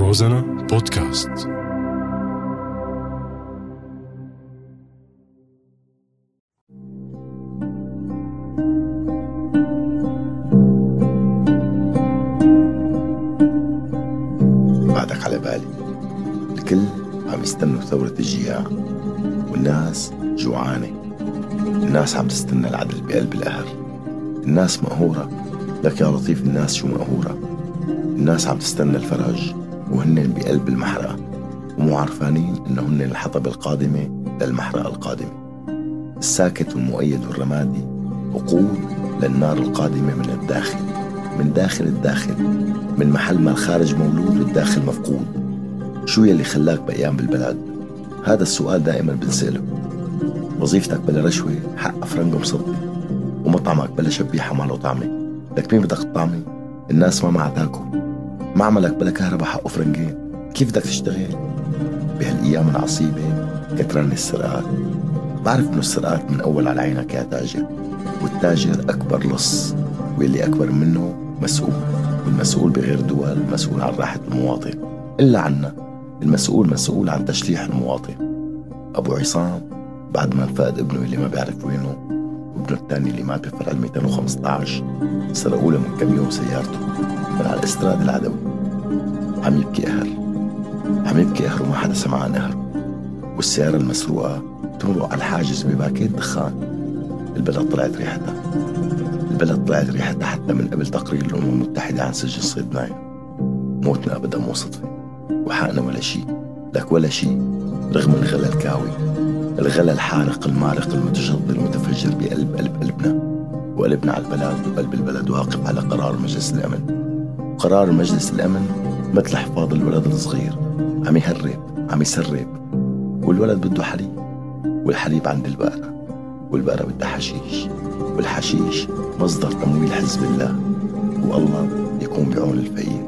روزانا بودكاست. بعدك على بالي. الكل عم يستنوا ثورة الجياع والناس جوعانة. الناس عم تستنى العدل بقلب القهر الناس مقهورة. لك يا لطيف الناس شو مقهورة؟ الناس عم تستنى الفرج. وهن بقلب المحرقة ومو عرفانين هن الحطب القادمة للمحرقة القادمة. الساكت والمؤيد والرمادي وقود للنار القادمة من الداخل من داخل الداخل من محل ما الخارج مولود والداخل مفقود. شو يلي خلاك بأيام بالبلد هذا السؤال دائما بنسأله. وظيفتك بلا رشوة حق فرنج مصدي ومطعمك بلا شبيحة ما له طعمة. لك مين بدك تطعمي الناس ما معها تاكل معملك بلا كهرباء حقه فرنجين كيف بدك تشتغل؟ بهالأيام العصيبة كتران السرقات بعرف إنه السرقات من أول على عينك يا تاجر والتاجر أكبر لص واللي أكبر منه مسؤول والمسؤول بغير دول مسؤول عن راحة المواطن. إلا عنا المسؤول مسؤول عن تشليح المواطن. أبو عصام بعد ما فقد ابنه اللي ما بيعرف وينه وابنه الثاني اللي مات بفرع 215 سرقوا له من كم يوم سيارته. من على الاستراد العدوي عم يبكي قهر عم يبكي قهر وما حدا سمع عن قهره والسيارة المسروقة تمرق على الحاجز بباكيت دخان. البلد طلعت ريحتها البلد طلعت ريحتها حتى من قبل تقرير الأمم المتحدة عن سجن صيدنايا موتنا أبدا مو صدفة. وحقنا ولا شيء. لك ولا شيء. رغم الغلا الكاوي. الغلا الحارق المارق المتجذر المتفجر بقلب قلب قلبنا. وقلبنا على البلد. وقلب البلد واقف على قرار مجلس الأمن. قرار مجلس الأمن مثل حفاظ الولد الصغير. عم يهرب عم يسرب. والولد بده حليب والحليب عند البقرة. والبقرة بدها حشيش. والحشيش مصدر تمويل حزب الله. والله يكون بعون الفقير.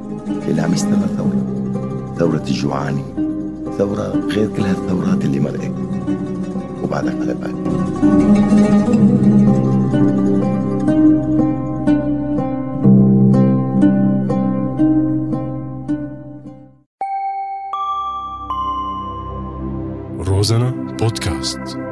اللي عم يستنى ثورة. ثورة الجوعاني. ثورة غير كل هالثورات اللي مرقت وبعدك على بالي روزانا بودكاست